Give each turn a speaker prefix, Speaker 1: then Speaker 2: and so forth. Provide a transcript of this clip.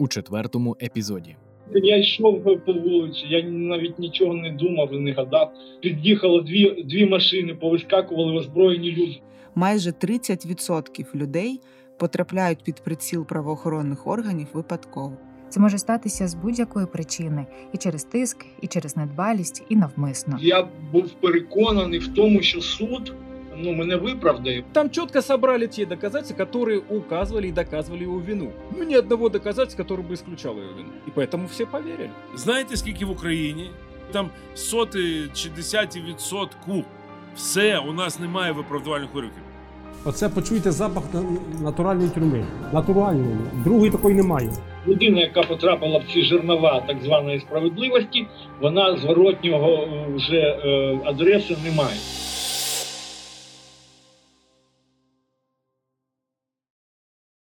Speaker 1: у четвертому епізоді.
Speaker 2: Я йшов по вулиці, я навіть нічого не думав і не гадав. Під'їхало дві дві машини, повискакували озброєні люди.
Speaker 3: Майже 30% людей потрапляють під приціл правоохоронних органів випадково.
Speaker 4: Це може статися з будь-якої причини і через тиск, і через недбалість, і навмисно.
Speaker 2: Я був переконаний в тому, що суд ну мене виправдає.
Speaker 5: Там четко собрали те доказательства, которые указывали и доказывали его вину. Ну, ни одного доказательства, которое бы исключало его вину. И поэтому все поверили.
Speaker 6: Знаєте, скільки в Україні? Там соти чи десяті відсотку. Все, у нас немає виправдувальних вироків.
Speaker 7: Оце почуйте запах на- натуральної тюрми. Натуральної. Другої такої немає.
Speaker 2: Людина, яка потрапила в ці жернова так званої справедливості, вона зворотнього е, вже е, адреси не має.